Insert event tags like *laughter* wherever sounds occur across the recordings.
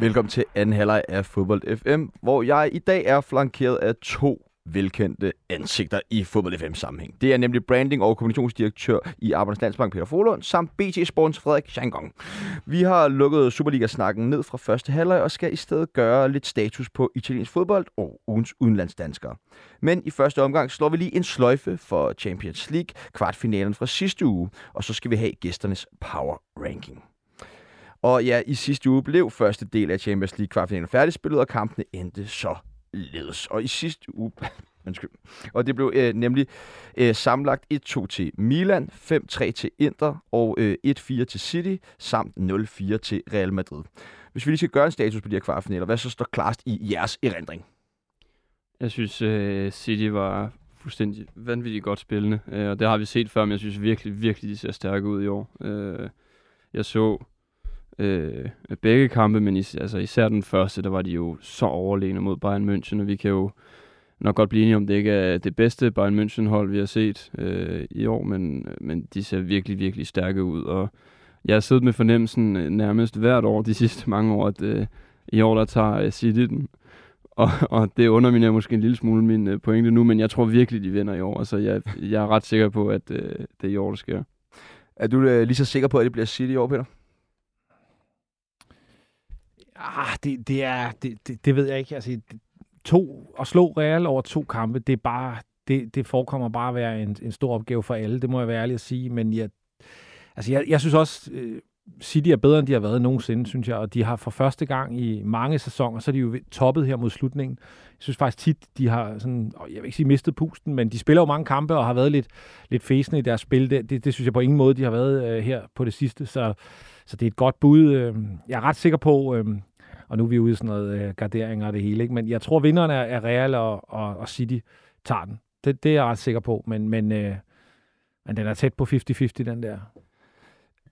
Velkommen til anden halvleg af Fodbold FM, hvor jeg i dag er flankeret af to velkendte ansigter i Fodbold FM sammenhæng. Det er nemlig branding- og kommunikationsdirektør i Arbejdernes Landsbank Peter Folund, samt BT Sports Frederik Changong. Vi har lukket Superliga-snakken ned fra første halvleg og skal i stedet gøre lidt status på italiensk fodbold og ugens udenlandsdanskere. Men i første omgang slår vi lige en sløjfe for Champions League, kvartfinalen fra sidste uge, og så skal vi have gæsternes power ranking. Og ja, i sidste uge blev første del af Champions League kvartfinalen færdigspillet, og kampene endte så ledes. Og i sidste uge... *laughs* Undskyld. Og det blev øh, nemlig øh, sammenlagt 1-2 til Milan, 5-3 til Inter og øh, 1-4 til City, samt 0-4 til Real Madrid. Hvis vi lige skal gøre en status på de her kvartfinaler, hvad så står klarest i jeres erindring? Jeg synes, øh, City var fuldstændig vanvittigt godt spillende, øh, og det har vi set før, men jeg synes virkelig, virkelig, de ser stærke ud i år. Øh, jeg så øh, begge kampe, men is- altså især den første, der var de jo så overlegne mod Bayern München, og vi kan jo nok godt blive enige om, det ikke er det bedste Bayern München-hold, vi har set øh, i år, men, men de ser virkelig, virkelig stærke ud, og jeg har siddet med fornemmelsen øh, nærmest hvert år de *laughs* sidste mange år, at øh, i år der tager øh, City den, og, og det underminerer måske en lille smule min øh, pointe nu, men jeg tror virkelig, de vinder i år, altså jeg, jeg er ret sikker på, at øh, det er i år, der sker. Er du øh, lige så sikker på, at det bliver City i år, Peter? Ah, det, det, er, det, det, det ved jeg ikke. Altså, to, at slå Real over to kampe, det er bare, det, det forekommer bare at være en, en stor opgave for alle. Det må jeg være ærlig at sige. Men jeg, altså jeg, jeg synes også, øh, City er bedre, end de har været nogensinde, synes jeg. Og de har for første gang i mange sæsoner, så er de jo toppet her mod slutningen. Jeg synes faktisk tit, de har sådan, jeg vil ikke sige mistet pusten, men de spiller jo mange kampe og har været lidt, lidt fæsende i deres spil. Det, det, det synes jeg på ingen måde, de har været øh, her på det sidste. Så, så det er et godt bud. Øh, jeg er ret sikker på, øh, og nu er vi ude i sådan noget øh, garderinger og det hele, ikke? men jeg tror, vinderen er, er Real og, og, og City tager den. Det, det er jeg ret sikker på, men, men, øh, men den er tæt på 50-50, den der.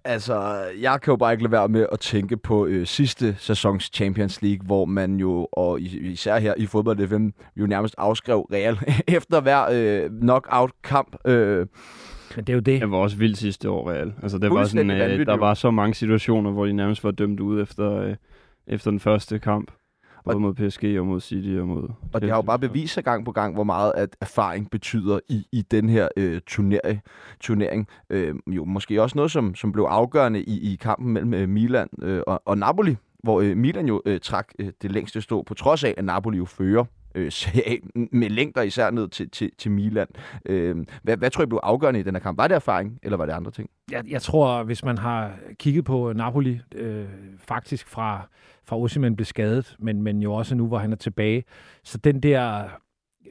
Altså, jeg kan jo bare ikke lade være med at tænke på øh, sidste sæsons Champions League, hvor man jo, og især her i fodbold FM, jo nærmest afskrev Real *laughs* efter hver øh, knockout-kamp. Øh, men det er jo det. Det var også vildt sidste år, Real. Altså, det var sådan, øh, der var så mange situationer, hvor de nærmest var dømt ud efter, øh, efter den første kamp. Både og, mod PSG og mod City og mod... Og det har jo bare bevist sig gang på gang, hvor meget at erfaring betyder i, i den her øh, turnering. turnering. Øh, jo, måske også noget, som, som blev afgørende i, i kampen mellem øh, Milan øh, og, og Napoli, hvor øh, Milan jo øh, trak øh, det længste stå, på trods af, at Napoli jo fører øh, med længder især ned til, til, til Milan. Øh, hvad, hvad tror I blev afgørende i den her kamp? Var det erfaring, eller var det andre ting? Jeg, jeg tror, hvis man har kigget på øh, Napoli, øh, faktisk fra, fra Osimhen blev skadet, men, men jo også nu, hvor han er tilbage, så den der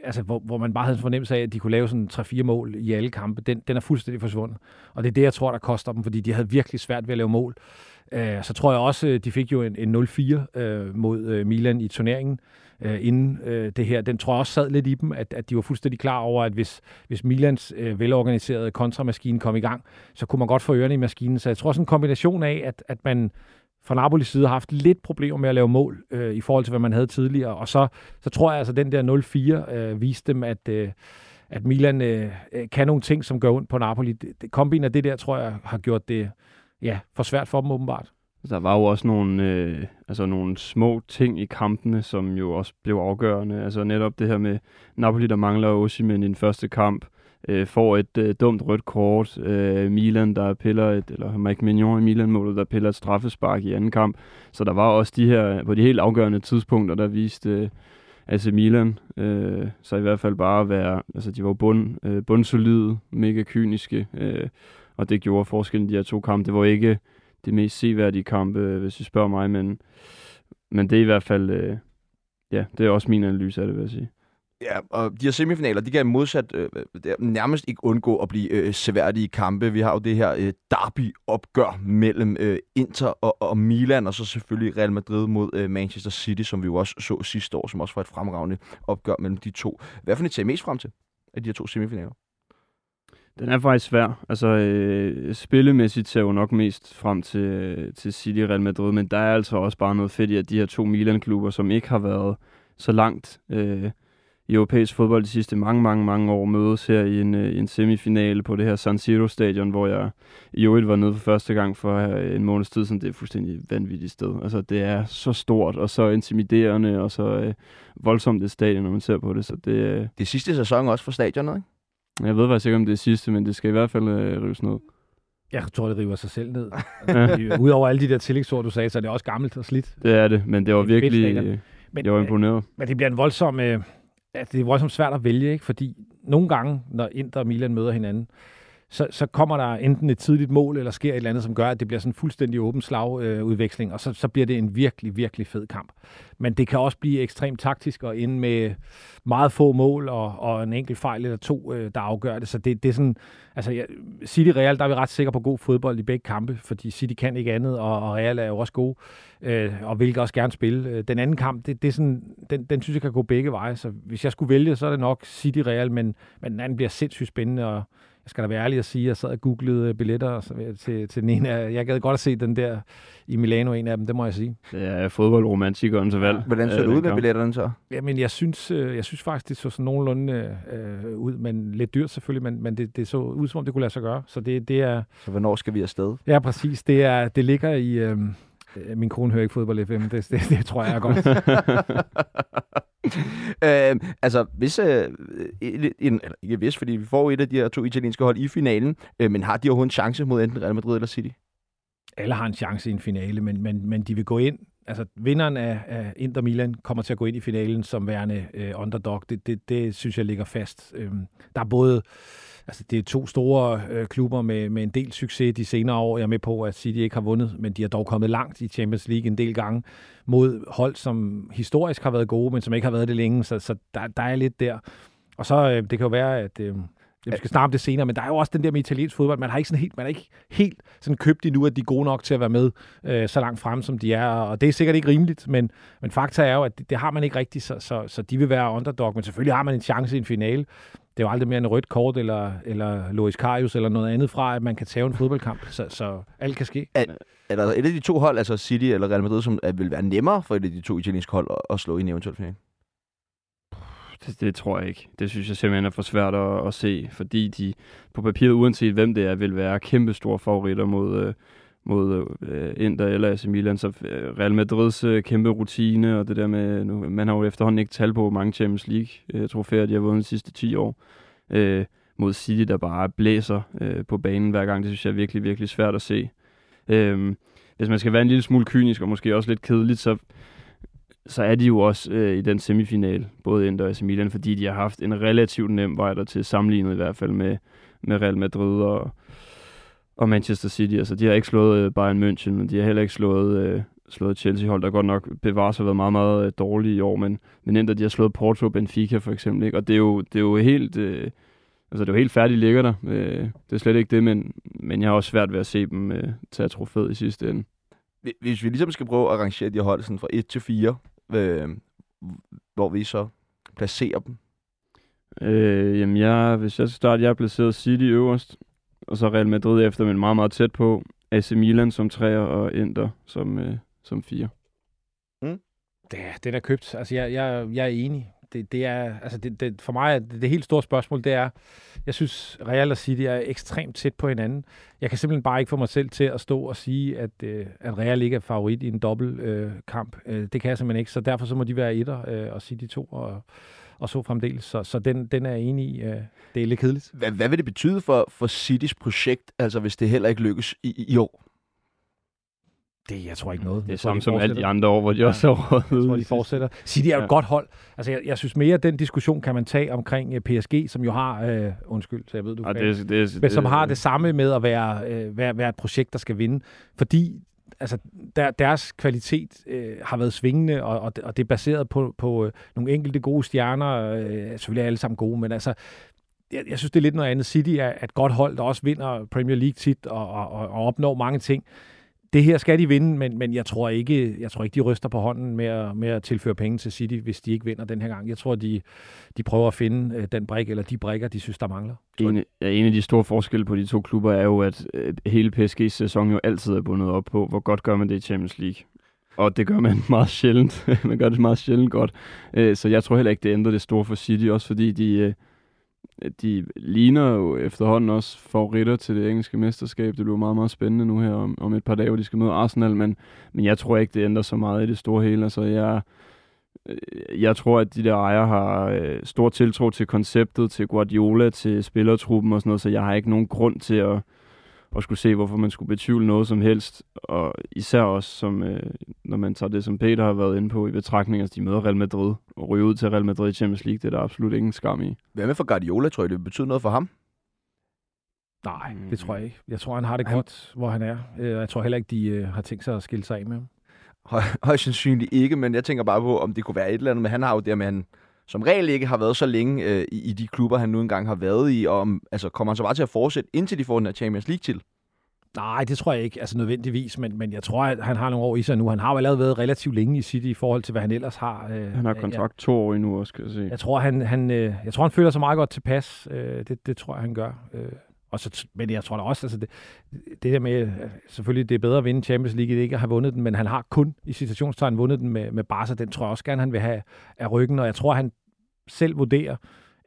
altså, hvor, hvor man bare havde en fornemmelse af, at de kunne lave sådan 3-4 mål i alle kampe, den, den er fuldstændig forsvundet. Og det er det, jeg tror, der koster dem, fordi de havde virkelig svært ved at lave mål. Uh, så tror jeg også, øh, de fik jo en, en 0-4 uh, mod uh, Milan i turneringen øh, inden øh, det her. Den tror jeg også sad lidt i dem, at, at de var fuldstændig klar over, at hvis, hvis Milans øh, velorganiserede kontramaskine kom i gang, så kunne man godt få ørerne i maskinen. Så jeg tror sådan en kombination af, at, at man fra Napolis side har haft lidt problemer med at lave mål øh, i forhold til, hvad man havde tidligere. Og så, så tror jeg altså, at den der 0-4 øh, viste dem, at, øh, at Milan øh, øh, kan nogle ting, som gør ondt på Napoli. Det, det, af det der, tror jeg, har gjort det ja, for svært for dem åbenbart. Der var jo også nogle, øh, altså nogle små ting i kampene, som jo også blev afgørende. Altså netop det her med Napoli, der mangler Osimhen i den første kamp øh, får et øh, dumt rødt kort. Øh, Milan, der piller et, eller Mike Mignon i Milan-målet, der piller et straffespark i anden kamp. Så der var også de her, på de helt afgørende tidspunkter, der viste øh, AC Milan, øh, så i hvert fald bare at være, altså de var bund, øh, bundsolide, mega kyniske, øh, og det gjorde forskellen de her to kampe. Det var ikke det mest seværdige kampe, øh, hvis du spørger mig, men, men det er i hvert fald, øh, ja, det er også min analyse af det, vil jeg sige. Ja, og de her semifinaler, de kan modsat øh, nærmest ikke undgå at blive øh, seværdige kampe. Vi har jo det her øh, derby-opgør mellem øh, Inter og, og Milan, og så selvfølgelig Real Madrid mod øh, Manchester City, som vi jo også så sidste år, som også var et fremragende opgør mellem de to. Hvad for et ser mest frem til af de her to semifinaler? Den er faktisk svær. Altså, øh, spillemæssigt ser jo nok mest frem til, til City Real Madrid, men der er altså også bare noget fedt i, at de her to Milan-klubber, som ikke har været så langt øh, i europæisk fodbold de sidste mange, mange, mange år, mødes her i en, øh, en semifinale på det her San Siro-stadion, hvor jeg i øvrigt var nede for første gang for øh, en måneds tid, så det er fuldstændig vanvittigt sted. Altså, det er så stort og så intimiderende og så øh, voldsomt det stadion, når man ser på det. Så det, øh, Det sidste sæson også for stadionet, ikke? Jeg ved faktisk ikke, om det er sidste, men det skal i hvert fald øh, rives ned. Jeg tror, det river sig selv ned. *laughs* Altså, Udover alle de der tillægsord, du sagde, så er det også gammelt og slidt. Det er det, men det var Det virkelig... øh, Men, Jeg var imponeret. men det bliver en voldsom... Øh, det er voldsomt svært at vælge, ikke? fordi nogle gange, når Inter og Milan møder hinanden, så, så kommer der enten et tidligt mål, eller sker et eller andet, som gør, at det bliver sådan en fuldstændig åben slagudveksling, øh, og så, så bliver det en virkelig, virkelig fed kamp. Men det kan også blive ekstremt taktisk og ende med meget få mål og, og en enkelt fejl eller to, øh, der afgør det. Så det, det er sådan, altså ja, City Real, der er vi ret sikre på god fodbold i begge kampe, fordi City kan ikke andet, og, og Real er jo også gode, øh, og vil også gerne spille. Øh, den anden kamp, det, det er sådan, den, den synes jeg kan gå begge veje, så hvis jeg skulle vælge, så er det nok City Real, men, men den anden bliver sindssygt spændende, og skal da være ærlig at sige, at jeg sad og googlede øh, billetter og så, til, til den ene af, jeg gad godt at se den der i Milano, en af dem, det må jeg sige. Det er fodboldromantikernes valg. Hvordan ser øh, det ud med billetterne så? Jamen, jeg synes, øh, jeg synes faktisk, det så sådan nogenlunde øh, ud, men lidt dyrt selvfølgelig, men, men det, det så ud, som om det kunne lade sig gøre. Så det, det er, Så hvornår skal vi afsted? ja, præcis, det, er, det ligger i, øh, min kone hører ikke fodbold FM, det, det, det tror jeg er godt. *laughs* *laughs* øh, altså, hvis... Øh, en, en, eller ikke hvis, fordi vi får et af de her to italienske hold i finalen, øh, men har de overhovedet en chance mod enten Real Madrid eller City? Alle har en chance i en finale, men, men, men de vil gå ind, altså vinderen af, af Inter Milan kommer til at gå ind i finalen som værende øh, underdog. Det, det, det synes jeg ligger fast. Øhm, der er både, altså det er to store øh, klubber med, med en del succes de senere år. Jeg er med på, at City ikke har vundet, men de har dog kommet langt i Champions League en del gange mod hold, som historisk har været gode, men som ikke har været det længe, så, så der, der er lidt der. Og så, øh, det kan jo være, at... Øh, vi skal snakke om det senere, men der er jo også den der med italiensk fodbold. Man har ikke sådan helt, man er ikke helt sådan købt endnu, at de er gode nok til at være med øh, så langt frem, som de er. Og det er sikkert ikke rimeligt, men, men fakta er jo, at det, det har man ikke rigtigt, så, så, så de vil være underdog. Men selvfølgelig har man en chance i en finale. Det er jo aldrig mere en rødt kort, eller, eller Lois Karius, eller noget andet fra, at man kan tage en fodboldkamp. Så, så alt kan ske. Er der et af de to hold, altså City eller Real Madrid, som er, vil være nemmere for et af de to italienske hold at, at slå i en eventuel finale? Det, det tror jeg ikke. Det synes jeg simpelthen er for svært at, at se, fordi de på papiret, uanset hvem det er, vil være kæmpe store favoritter mod, øh, mod øh, Inter eller AC Milan. Så øh, Real Madrids øh, kæmpe rutine og det der med, nu, man har jo efterhånden ikke tal på mange Champions League øh, trofæer, de har vundet de sidste 10 år. Øh, mod City, der bare blæser øh, på banen hver gang. Det synes jeg er virkelig, virkelig svært at se. Øh, hvis man skal være en lille smule kynisk og måske også lidt kedeligt, så så er de jo også øh, i den semifinal, både Inter og AC Milan, fordi de har haft en relativt nem vej der til sammenlignet i hvert fald med, med Real Madrid og, og Manchester City. Altså, de har ikke slået øh, Bayern München, og de har heller ikke slået, øh, slået Chelsea-hold, der godt nok bevares har været meget, meget øh, dårlige i år, men, men Inter, de har slået Porto og Benfica for eksempel, ikke? og det er jo, det er jo helt... Øh, Altså, det er jo helt færdigt ligger der. Øh, det er slet ikke det, men, men jeg har også svært ved at se dem øh, tage trofæet i sidste ende. Hvi- Hvis vi ligesom skal prøve at arrangere de hold sådan fra 1 til 4, øh, hvor vi så placerer dem. Øh, jamen, jeg, hvis jeg skal starte, jeg er placeret City øverst, og så Real Madrid efter, men meget, meget tæt på. AC Milan som træer og Inter som, øh, som fire. Det, den er købt. Altså, jeg, jeg, jeg er enig. Det, det er, altså det, det, for mig er det, det helt store spørgsmål, det er, jeg synes, Real og City er ekstremt tæt på hinanden. Jeg kan simpelthen bare ikke få mig selv til at stå og sige, at, øh, at Real ikke er favorit i en dobbelt øh, kamp. Øh, det kan jeg simpelthen ikke, så derfor så må de være etter øh, og City to og, og så fremdeles. Så, så den, den er jeg enig i. Øh, det er lidt kedeligt. Hvad, hvad vil det betyde for, for Citys projekt, altså hvis det heller ikke lykkes i, i år? Det, jeg tror ikke noget. Det er samme som alle de andre år, hvor de Ja. også har råd Jeg tror, de fortsætter. City er jo et Ja. godt hold. Altså, jeg, jeg synes mere, at den diskussion kan man tage omkring øh, PSG, som jo har... Øh, undskyld, så jeg ved, du er Ja, fan. det, det, men som har det samme med at være, øh, være, være et projekt, der skal vinde. Fordi altså, der, deres kvalitet øh, har været svingende, og, og, det- og det er baseret på, på øh, nogle enkelte gode stjerner. Øh, selvfølgelig er alle sammen gode, men altså, jeg, jeg synes, det er lidt noget andet. City er et godt hold, der også vinder Premier League tit og, og, og, og opnår mange ting det her skal de vinde, men, men jeg, tror ikke, jeg tror ikke, de ryster på hånden med at, med at tilføre penge til City, hvis de ikke vinder den her gang. Jeg tror, de, de prøver at finde øh, den brik, eller de brikker, de synes, der mangler. En, ja, en af de store forskelle på de to klubber er jo, at øh, hele PSG's sæson jo altid er bundet op på, hvor godt gør man det i Champions League. Og det gør man *laughs* meget sjældent. man gør det meget sjældent godt. Øh, så jeg tror heller ikke, det ændrer det store for City, også fordi de, øh, de ligner jo efterhånden også favoritter til det engelske mesterskab. Det bliver meget, meget spændende nu her om, om et par dage, hvor de skal møde Arsenal, men, men jeg tror ikke, det ændrer så meget i det store hele. Altså, jeg, øh, jeg tror, at de der ejere har øh, stor tiltro til konceptet, til Guardiola, til spillertruppen og sådan noget, så jeg har ikke nogen grund til at, at skulle se, hvorfor man skulle betvivle noget som helst. Og især også, som, øh, når man tager det, som Peter har været inde på i betragtning, altså de møder Real Madrid og ryger ud til Real Madrid i Champions League, det er der absolut ingen skam i. Hvad med for Guardiola, tror jeg, det betyder noget for ham? Nej, det tror jeg ikke. Jeg tror, han har det han... godt, hvor han er. Øh, jeg tror heller ikke, de øh, har tænkt sig at skille sig af med ham. Høj, højst sandsynligt ikke, men jeg tænker bare på, om det kunne være et eller andet, men han har jo det med, han som regel ikke har været så længe øh, i, i de klubber, han nu engang har været i, og om, altså, kommer han så bare til at fortsætte, indtil de får den her Champions League til? Nej, det tror jeg ikke, altså nødvendigvis, men, men jeg tror, at han har nogle år i sig nu. Han har jo allerede været relativt længe i City i forhold til, hvad han ellers har. Øh, han har kontrakt ja. to år endnu også, kan jeg se. Jeg tror, han, han, øh, jeg tror, han føler sig meget godt tilpas. Øh, det, det tror jeg, han gør. Øh, og så, men jeg tror da også, altså det, det der med, øh, selvfølgelig det er bedre at vinde Champions League, ikke at have vundet den, men han har kun i citationstegn vundet den med, med Barca. Den tror jeg også gerne, han vil have af ryggen, og jeg tror, han selv vurderer,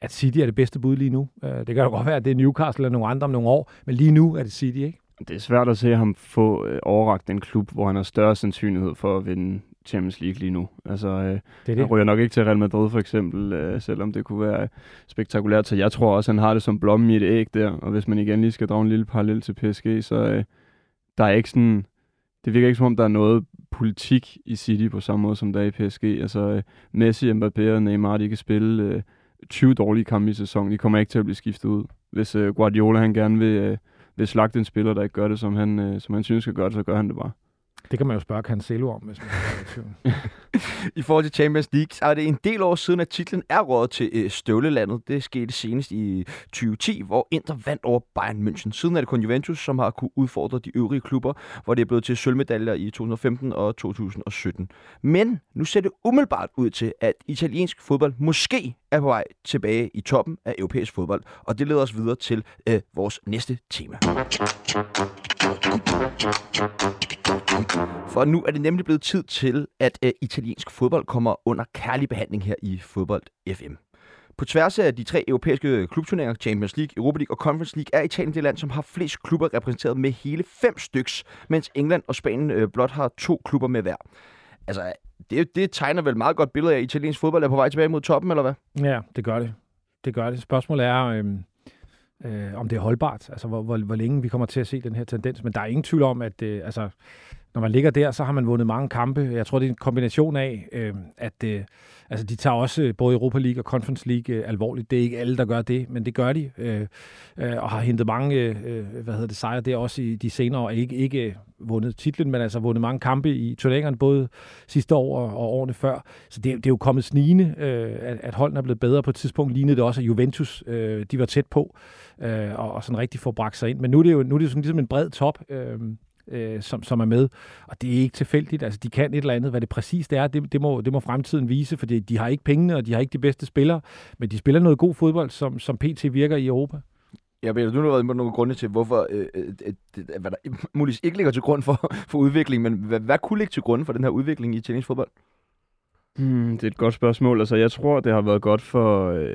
at City er det bedste bud lige nu. Øh, det kan jo godt være, at det er Newcastle eller nogle andre om nogle år, men lige nu er det City, ikke? Det er svært at se ham få øh, overragt en klub, hvor han har større sandsynlighed for at vinde Champions League lige nu. Altså, øh, det det. han ryger nok ikke til Real Madrid for eksempel, øh, selvom det kunne være spektakulært. Så jeg tror også, han har det som blommen i et æg der. Og hvis man igen lige skal drage en lille parallel til PSG, så øh, der er ikke sådan... Det virker ikke som om, der er noget politik i City på samme måde, som der er i PSG. Altså, øh, Messi, Mbappé og Neymar, de kan spille øh, 20 dårlige kampe i sæsonen. De kommer ikke til at blive skiftet ud. Hvis øh, Guardiola han gerne vil... Øh, vil slagte en spiller, der ikke gør det, som han, øh, som han synes skal gøre det, så gør han det bare. Det kan man jo spørge Cancelo om, hvis man er *laughs* I forhold til Champions League, så er det en del år siden, at titlen er rådet til øh, støvlelandet. Det skete senest i 2010, hvor Inter vandt over Bayern München. Siden er det kun Juventus, som har kunne udfordre de øvrige klubber, hvor det er blevet til sølvmedaljer i 2015 og 2017. Men nu ser det umiddelbart ud til, at italiensk fodbold måske er på vej tilbage i toppen af europæisk fodbold. Og det leder os videre til øh, vores næste tema. For nu er det nemlig blevet tid til, at øh, italiensk fodbold kommer under kærlig behandling her i Fodbold FM. På tværs af de tre europæiske øh, klubturneringer, Champions League, Europa League og Conference League, er Italien det land, som har flest klubber repræsenteret med hele fem styks, mens England og Spanien øh, blot har to klubber med hver. Altså, det, det tegner vel meget godt billede af, at italiensk fodbold er på vej tilbage mod toppen, eller hvad? Ja, det gør det. Det gør det. Spørgsmålet er, øh, øh, om det er holdbart, altså hvor, hvor, hvor længe vi kommer til at se den her tendens. Men der er ingen tvivl om, at øh, altså, når man ligger der, så har man vundet mange kampe. Jeg tror, det er en kombination af, øh, at øh, altså, de tager også øh, både Europa League og Conference League øh, alvorligt. Det er ikke alle, der gør det, men det gør de, øh, øh, og har hentet mange øh, øh hvad hedder det, sejre der også i de senere år. Ikke, ikke øh, vundet titlen, men altså vundet mange kampe i turneringerne, både sidste år og, og årene før. Så det, det er jo kommet snigende, øh, at, at holdene er blevet bedre. På et tidspunkt lignede det også, at Juventus øh, de var tæt på, øh, og, og sådan rigtig får bragt sig ind. Men nu er det jo nu er det sådan ligesom en bred top, øh, øh, som, som er med. Og det er ikke tilfældigt. Altså, de kan et eller andet. Hvad det præcist er, det, det, må, det må fremtiden vise, fordi de har ikke pengene, og de har ikke de bedste spillere, men de spiller noget god fodbold, som, som PT virker i Europa. Ja, men du har været nogle grunde til, hvorfor øh, øh, øh, hvad der *laughs* muligvis ikke ligger til grund for, for udvikling, men hvad, hvad kunne ligge til grund for den her udvikling i italiensk fodbold? Hmm, det er et godt spørgsmål. Altså, jeg tror, det har været godt for, øh,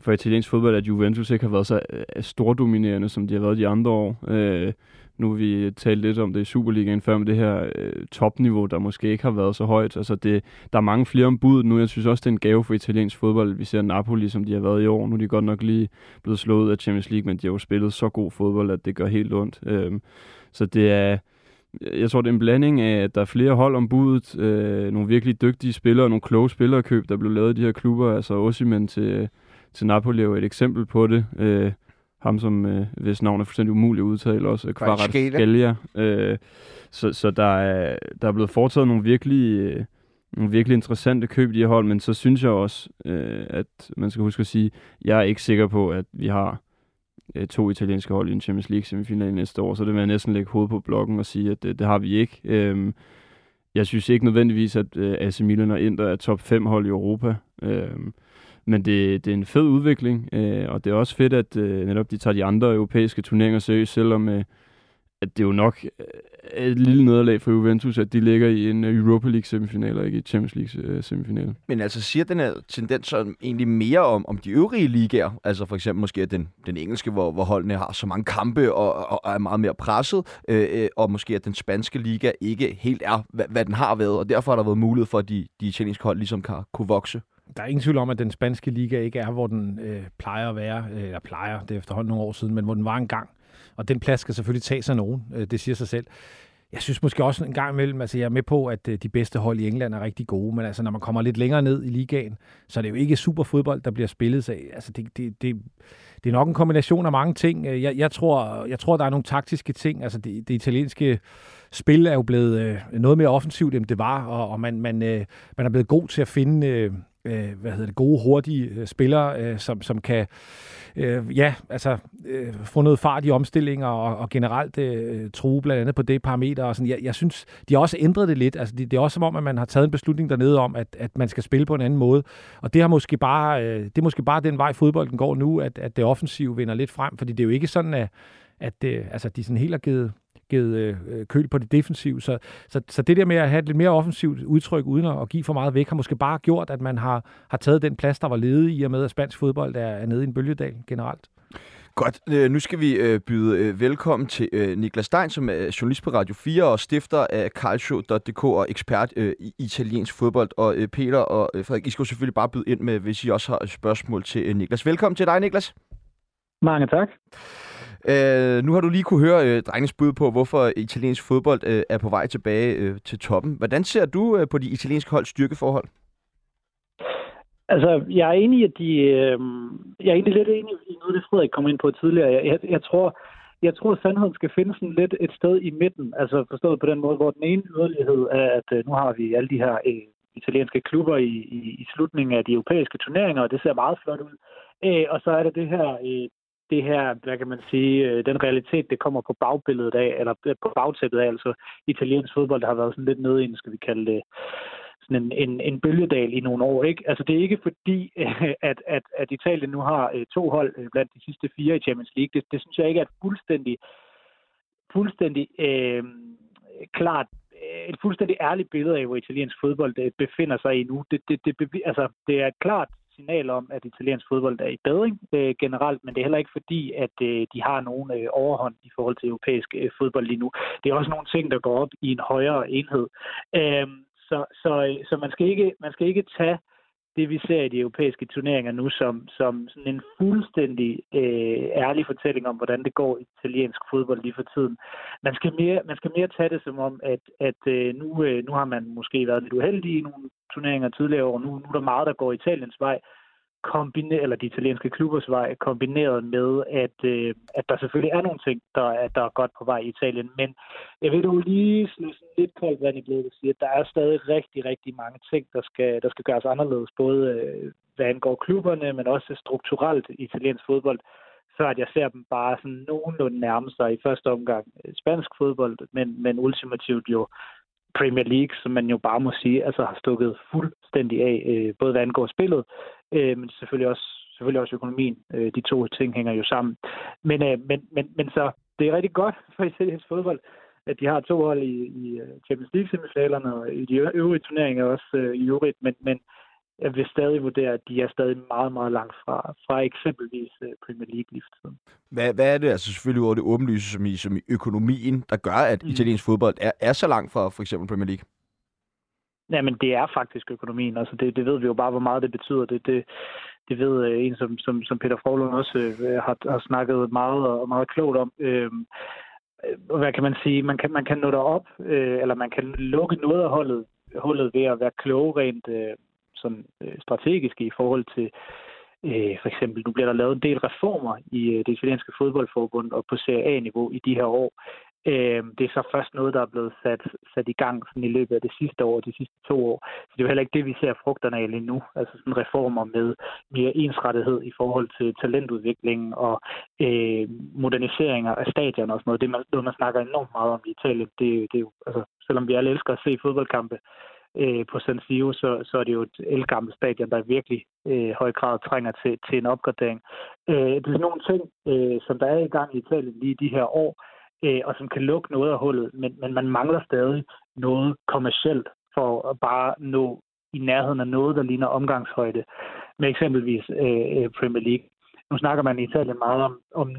for italiensk fodbold, at Juventus ikke har været så øh, stordominerende, som de har været de andre år. Øh, nu vi talt lidt om det i Superligaen før, med det her øh, topniveau, der måske ikke har været så højt. Altså det, der er mange flere ombud nu. Jeg synes også, det er en gave for italiensk fodbold. Vi ser Napoli, som de har været i år. Nu er de godt nok lige blevet slået af Champions League, men de har jo spillet så god fodbold, at det gør helt ondt. Øhm, så det er jeg tror, det er en blanding af, at der er flere hold om budet, øh, nogle virkelig dygtige spillere, nogle kloge spillerkøb, der blev lavet i de her klubber. Altså Osimhen til, til Napoli er jo et eksempel på det. Øh, ham, som øh, hvis navn er fuldstændig umuligt udtale også, Kvaratskhelia. Øh, så, så der er, der er blevet foretaget nogle virkelig, øh, nogle virkelig interessante køb i de her hold, men så synes jeg også, øh, at man skal huske at sige, jeg er ikke sikker på, at vi har øh, to italienske hold i en Champions League semifinal næste år, så det vil jeg næsten lægge hovedet på blokken og sige, at det, det har vi ikke. Øh, jeg synes ikke nødvendigvis, at øh, AC Milan og Inter er top 5 hold i Europa. Øh, men det, det er en fed udvikling, øh, og det er også fedt, at øh, netop de tager de andre europæiske turneringer seriøst, selvom øh, at det er jo nok er et lille nederlag for Juventus, at de ligger i en øh, Europa League semifinal og ikke i Champions League øh, semifinal. Men altså siger den her tendens så egentlig mere om, om de øvrige ligaer? Altså for eksempel måske den, den engelske, hvor, hvor holdene har så mange kampe og, og, og er meget mere presset, øh, og måske at den spanske liga ikke helt er, hvad, hvad den har været, og derfor har der været mulighed for, at de, de italienske hold ligesom kan kunne vokse. Der er ingen tvivl om, at den spanske liga ikke er, hvor den øh, plejer at være, øh, eller plejer, det er efterhånden nogle år siden, men hvor den var engang. Og den plads skal selvfølgelig tage sig nogen, øh, det siger sig selv. Jeg synes måske også en gang imellem, altså jeg er med på, at øh, de bedste hold i England er rigtig gode, men altså når man kommer lidt længere ned i ligaen, så er det jo ikke super fodbold, der bliver spillet Så, Altså det, det, det, det er nok en kombination af mange ting. Øh, jeg, jeg, tror, jeg tror, der er nogle taktiske ting. Altså det, det italienske spil er jo blevet øh, noget mere offensivt, end det var, og, og man, man, øh, man er blevet god til at finde øh, øh, hvad hedder det, gode, hurtige øh, spillere, øh, som, som kan øh, ja, altså, øh, få noget fart i omstillinger og, og generelt øh, true blandt andet på det parameter. Og sådan. Jeg, jeg synes, de har også ændret det lidt. Altså, det, det er også som om, at man har taget en beslutning dernede om, at, at man skal spille på en anden måde. Og det, har måske bare, øh, det er måske bare den vej, fodbolden går nu, at, at det offensive vinder lidt frem, fordi det er jo ikke sådan, at, at det, altså, de sådan helt har givet givet øh, køl på det defensive. Så, så, så det der med at have et lidt mere offensivt udtryk, uden at, at give for meget væk, har måske bare gjort, at man har, har taget den plads, der var ledig i og med, at spansk fodbold er, er nede i en bølgedal generelt. Godt, øh, nu skal vi øh, byde øh, velkommen til øh, Niklas Stein, som er journalist på Radio 4 og stifter af Calcio.dk og ekspert øh, i italiensk fodbold. Og øh, Peter og øh, Frederik, I skal selvfølgelig bare byde ind med, hvis I også har spørgsmål til øh, Niklas. Velkommen til dig, Niklas. Mange tak. Øh, nu har du lige kunne høre øh, drengens bud på, hvorfor italiensk fodbold øh, er på vej tilbage øh, til toppen. Hvordan ser du øh, på de italienske holds styrkeforhold? Altså, jeg er enig i, at de... Øh, jeg er egentlig lidt enig i noget, det Frederik kom ind på tidligere. Jeg, jeg, jeg tror, jeg tror, at sandheden skal finde sådan lidt et sted i midten. Altså forstået på den måde, hvor den ene yderlighed er, at øh, nu har vi alle de her øh, italienske klubber i, i, i slutningen af de europæiske turneringer, og det ser meget flot ud. Øh, og så er der det her øh, det her, hvad kan man sige, øh, den realitet, det kommer på bagbilledet af, eller øh, på bagtæppet af, altså italiensk fodbold, der har været sådan lidt nede i en, skal vi kalde det, sådan en, en, en bølgedal i nogle år. Ikke? Altså det er ikke fordi, *laughs* at, at, at Italien nu har øh, to hold blandt de sidste fire i Champions League. Det, det synes jeg ikke er et fuldstændig, fuldstændig øh, klart et fuldstændig ærligt billede af, hvor italiensk fodbold befinder sig i nu. Det, det, det, altså, det er et klart signal om, at italiensk fodbold er i bedring øh, generelt, men det er heller ikke fordi, at øh, de har nogen øh, overhånd i forhold til europæisk øh, fodbold lige nu. Det er også nogle ting, der går op i en højere enhed. Øh, så, så, øh, så man, skal ikke, man skal ikke tage det, vi ser i de europæiske turneringer nu, som, som sådan en fuldstændig øh, ærlig fortælling om, hvordan det går i italiensk fodbold lige for tiden. Man skal mere, man skal mere tage det som om, at, at øh, nu, øh, nu har man måske været lidt uheldig i nogle turneringer tidligere år. Nu, nu er der meget, der går Italiens vej kombineret, eller de italienske klubbers vej, kombineret med, at, øh, at der selvfølgelig er nogle ting, der at der er godt på vej i Italien. Men jeg vil jo lige slå sådan lidt koldt vand i blodet og sige, at der er stadig rigtig, rigtig mange ting, der skal, der skal gøres anderledes, både øh, hvad angår klubberne, men også strukturelt i italiensk fodbold, før at jeg ser dem bare sådan nogenlunde nærme sig i første omgang øh, spansk fodbold, men, men ultimativt jo Premier League, som man jo bare må sige, altså har stukket fuldstændig af, øh, både hvad angår spillet, øh, men selvfølgelig også, selvfølgelig også økonomien. Øh, de to ting hænger jo sammen. Men, øh, men, men, men så, det er rigtig godt for italiensk fodbold, at de har to hold i, i øh, Champions League-semifinalerne og i de øvrige turneringer også øh, i øvrigt, men, men jeg vil stadig vurdere, at de er stadig meget, meget langt fra, fra eksempelvis øh, Premier League lige for tiden. Hvad, hvad er det, altså selvfølgelig over det åbenlyse, som i, som i økonomien, der gør, at mm. italiensk fodbold er, er så langt fra for eksempel Premier League? Jamen, det er faktisk økonomien. Altså, det, det ved vi jo bare, hvor meget det betyder. Det, det, det ved øh, en, som, som, som Peter Frohlund også øh, har, har snakket meget og meget klogt om. Øhm, øh, hvad kan man sige? Man kan, man kan nå derop, øh, eller man kan lukke noget af holdet, hullet ved at være kloge rent øh, sådan, øh, strategiske i forhold til øh, for eksempel, nu bliver der lavet en del reformer i øh, det italienske fodboldforbund og på Serie A-niveau i de her år. Øh, det er så først noget, der er blevet sat, sat i gang sådan i løbet af det sidste år, de sidste to år. Så det er jo heller ikke det, vi ser frugterne af lige nu. Altså sådan reformer med mere ensrettighed i forhold til talentudvikling og øh, moderniseringer af stadion og sådan noget. Det er noget, man snakker enormt meget om i Italien. Det, det er jo, altså, selvom vi alle elsker at se fodboldkampe, øh, på San Siro, så, så er det jo et elgammelt stadion, der virkelig øh, høj grad trænger til, til en opgradering. Øh, det er nogle ting, øh, som der er i gang i Italien lige de her år, øh, og som kan lukke noget af hullet, men, men man mangler stadig noget kommercielt for at bare nå i nærheden af noget, der ligner omgangshøjde med eksempelvis øh, øh Premier League. Nu snakker man i Italien meget om, om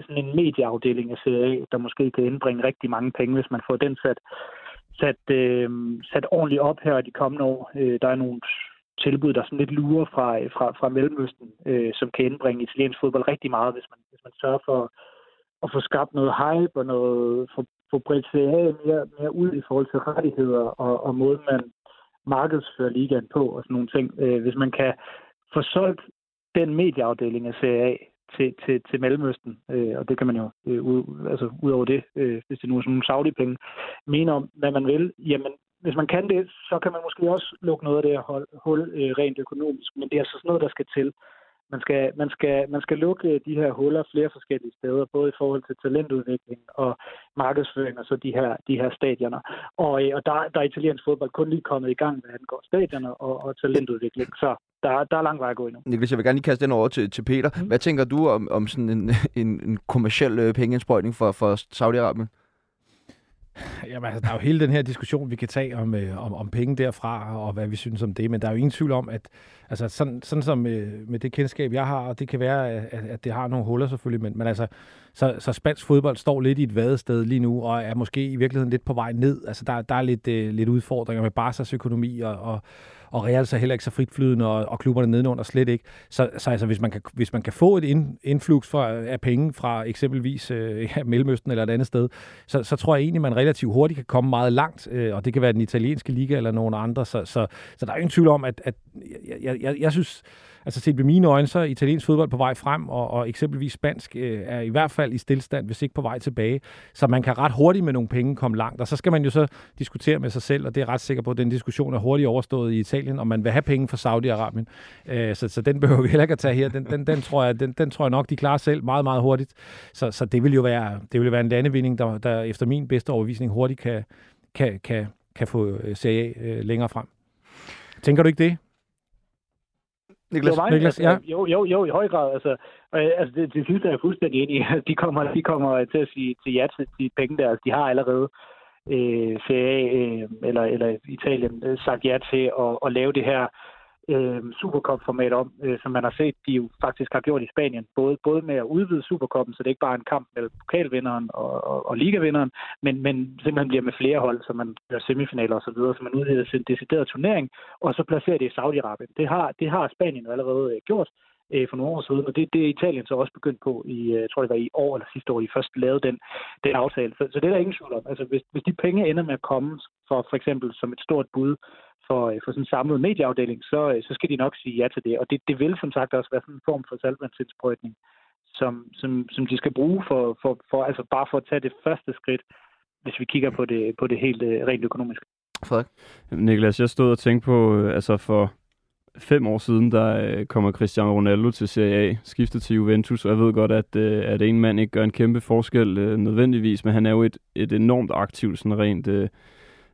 sådan en medieafdeling af Serie A, der måske kan indbringe rigtig mange penge, hvis man får den sat, sat, øh, sat ordentligt op her de kommende år. Øh, der er nogle tilbud, der sådan lidt lurer fra, fra, fra Mellemøsten, øh, som kan indbringe italiensk fodbold rigtig meget, hvis man, hvis man sørger for at få skabt noget hype og noget, få, få bredt CA mere, mere ud i forhold til rettigheder og, og måden, man markedsfører ligaen på og sådan nogle ting. Øh, hvis man kan få solgt den medieafdeling af CA til, til, til Mellemøsten, øh, og det kan man jo øh, ud, altså, ud over det, øh, hvis det nu er sådan nogle Saudi-penge, mene om, hvad man vil, jamen hvis man kan det, så kan man måske også lukke noget af det her hul øh, rent økonomisk, men det er altså sådan noget, der skal til man skal, man, skal, man skal lukke øh, de her huller flere forskellige steder, både i forhold til talentudvikling og markedsføring og så de her, de her stadioner. Og, øh, og der, der er italiensk fodbold kun lige kommet i gang, hvad angår stadioner og, og talentudvikling. Så der, der er lang vej at gå endnu. Niklas, jeg vil gerne lige kaste den over til, til Peter. Mm. Hvad tænker du om, om sådan en, *laughs* en, en kommersiel øh, pengeindsprøjtning for, for Saudi-Arabien? Jamen, altså, der er jo hele den her diskussion, vi kan tage om, øh, om, om penge derfra, og hvad vi synes om det, men der er jo ingen tvivl om, at altså, sådan, sådan som øh, med det kendskab, jeg har, og det kan være, at, at det har nogle huller selvfølgelig, men, men altså, så, så spansk fodbold står lidt i et vadested lige nu, og er måske i virkeligheden lidt på vej ned. Altså, der, der er lidt, øh, lidt udfordringer med Barca's økonomi, og, og og Real så heller ikke så fritflydende, og, og klubberne nedenunder slet ikke. Så, så altså, hvis man kan, hvis man kan få et ind, influx fra, af penge fra eksempelvis øh, ja, Mellemøsten eller et andet sted, så, så tror jeg egentlig, man relativt hurtigt kan komme meget langt, øh, og det kan være den italienske liga eller nogen andre. Så, så, så der er ingen tvivl om, at, at jeg, jeg, jeg synes, altså set med mine øjne, så er italiensk fodbold på vej frem, og, og eksempelvis spansk øh, er i hvert fald i stillstand, hvis ikke på vej tilbage. Så man kan ret hurtigt med nogle penge komme langt, og så skal man jo så diskutere med sig selv, og det er ret sikker på, at den diskussion er hurtigt overstået i Italien, om man vil have penge fra Saudi-Arabien. Øh, så, så den behøver vi heller ikke at tage her. Den, den, den, tror jeg, den, den tror jeg nok, de klarer selv meget, meget hurtigt. Så, så det vil jo være, det vil være en landevinding, der, der efter min bedste overvisning hurtigt kan, kan, kan, kan få øh, Serie A øh, længere frem. Tænker du ikke det? Niklas, mig, Niklas, ja. Altså, jo, jo, jo, i høj grad. Altså, altså det, det sidste er jeg fuldstændig enig i. *laughs* De kommer, de kommer til at sige til ja til de penge der. Altså, de har allerede øh, CA øh, eller, eller Italien øh, sagt ja til at, at lave det her øh, Supercup-format om, øh, som man har set, de jo faktisk har gjort i Spanien. Både, både med at udvide Supercuppen, så det ikke bare er en kamp mellem pokalvinderen og, og, og ligavinderen, men, men simpelthen bliver med flere hold, så man gør semifinaler osv., så, videre, så man udvider sin decideret turnering, og så placerer det i Saudi-Arabien. Det har, det har Spanien jo allerede øh, gjort øh, for nogle år siden, og det, det er Italien så også begyndt på i, øh, jeg tror det var i år eller sidste år, I først lavede den, den aftale. Så, så det er der ingen tvivl om. Altså hvis, hvis de penge ender med at komme for for eksempel som et stort bud for, øh, for sådan en samlet medieafdeling, så, øh, så skal de nok sige ja til det. Og det, det vil som sagt også være sådan en form for salgvandsindsprøjtning, som, som, som de skal bruge for, for, for, altså bare for at tage det første skridt, hvis vi kigger på det, på det helt øh, rent økonomisk. Frederik? Niklas, jeg stod og tænkte på, altså for fem år siden, der kommer Cristiano Ronaldo til Serie A, skiftet til Juventus, og jeg ved godt, at, at en mand ikke gør en kæmpe forskel nødvendigvis, men han er jo et, et enormt aktivt, sådan rent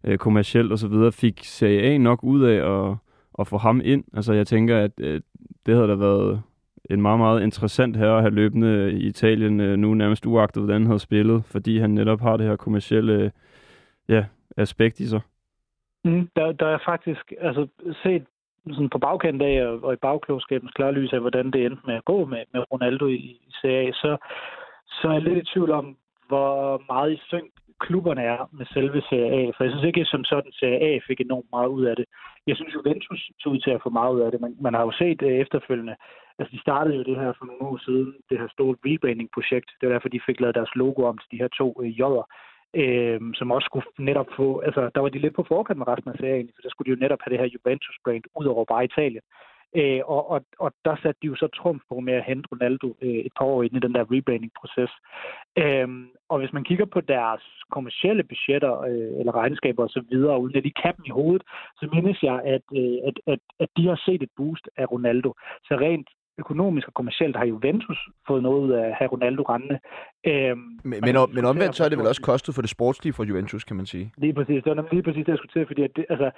øh, kommercielt og så videre, fik Serie A nok ud af at, at få ham ind. Altså jeg tænker, at øh, det havde da været en meget, meget interessant her at have løbende i Italien øh, nu nærmest uagtet, hvordan han havde spillet, fordi han netop har det her kommercielle øh, ja, aspekt i sig. Mm, der, der er faktisk altså, set sådan på bagkant af og, og i bagklogskabens klarlys af, hvordan det endte med at gå med, med Ronaldo i, i Serie A, så, så er jeg lidt i tvivl om, hvor meget i synk klubberne er med selve Serie A. For jeg synes ikke, som sådan Serie A fik enormt meget ud af det. Jeg synes, Juventus tog ud til at få meget ud af det. Man, man har jo set uh, efterfølgende, altså de startede jo det her for nogle år siden, det her store rebranding-projekt. Det var derfor, de fik lavet deres logo om til de her to uh, jodder. Øh, som også skulle netop få, altså der var de lidt på forkant med resten af serien, for der skulle de jo netop have det her Juventus-brand ud over bare Italien. Øh, og, og, og der satte de jo så trumf på med at hente Ronaldo øh, et par år ind i den der rebranding-proces. Øh, og hvis man kigger på deres kommercielle budgetter øh, eller regnskaber osv., uden at de kan dem i hovedet, så mindes jeg, at, øh, at, at, at de har set et boost af Ronaldo. Så rent økonomisk og kommercielt har Juventus fået noget ud af at have Ronaldo rendende. Øhm, men, men, men omvendt så er det vel også kostet for det sportslige for Juventus, kan man sige. Lige præcis. Det var lige præcis det, jeg skulle til, fordi at det, altså,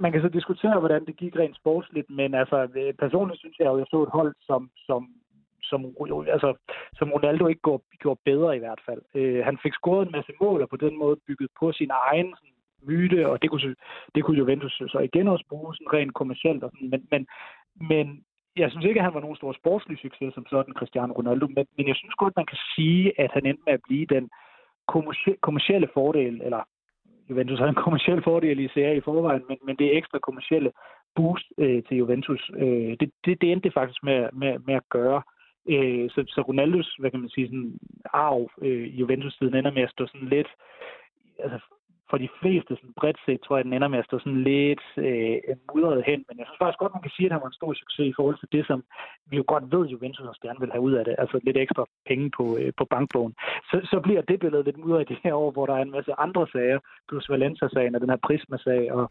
man kan så diskutere, hvordan det gik rent sportsligt, men altså, øh, personligt synes jeg, at jeg så et hold, som, som som, altså, som Ronaldo ikke går, gjorde bedre i hvert fald. Øh, han fik scoret en masse mål, og på den måde bygget på sin egen sådan, myte, og det kunne, det kunne Juventus så igen også bruge sådan rent kommercielt. Og sådan, men, men, men jeg synes ikke, at han var nogen stor sportslig succes som sådan, Cristiano Ronaldo, men, men jeg synes godt, man kan sige, at han endte med at blive den kommercielle fordel, eller Juventus har en kommersiel fordel i serie i forvejen, men, men det ekstra kommercielle boost øh, til Juventus, øh, det, det, det endte det faktisk med, med, med at gøre. Øh, så, så Ronaldos, hvad kan man sige, sådan arv øh, Juventus-tiden ender med at stå sådan lidt altså, for de fleste sådan bredt set, tror jeg, den ender med at stå sådan lidt øh, mudret hen. Men jeg synes faktisk godt, man kan sige, at han var en stor succes i forhold til det, som vi jo godt ved, Juventus og gerne vil have ud af det. Altså lidt ekstra penge på, øh, på bankbogen. Så, så bliver det billede lidt mudret i det her år, hvor der er en masse andre sager, plus Valencia-sagen og den her Prisma-sag, og,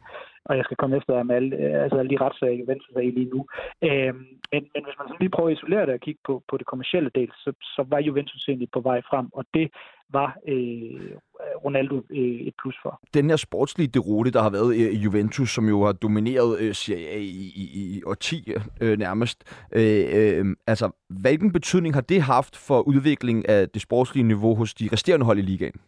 og jeg skal komme efter med alle, altså alle de retssager, Juventus er i lige nu. Øh, men, men hvis man så lige prøver at isolere det og kigge på, på det kommercielle del, så, så var Juventus egentlig på vej frem, og det var øh, Øh, Ronaldo øh, et plus for. Den her sportslige derute, der har været øh, i Juventus, som jo har domineret Serie A i, i, i årtier øh, nærmest, øh, øh, altså hvilken betydning har det haft for udviklingen af det sportslige niveau hos de resterende hold i ligaen?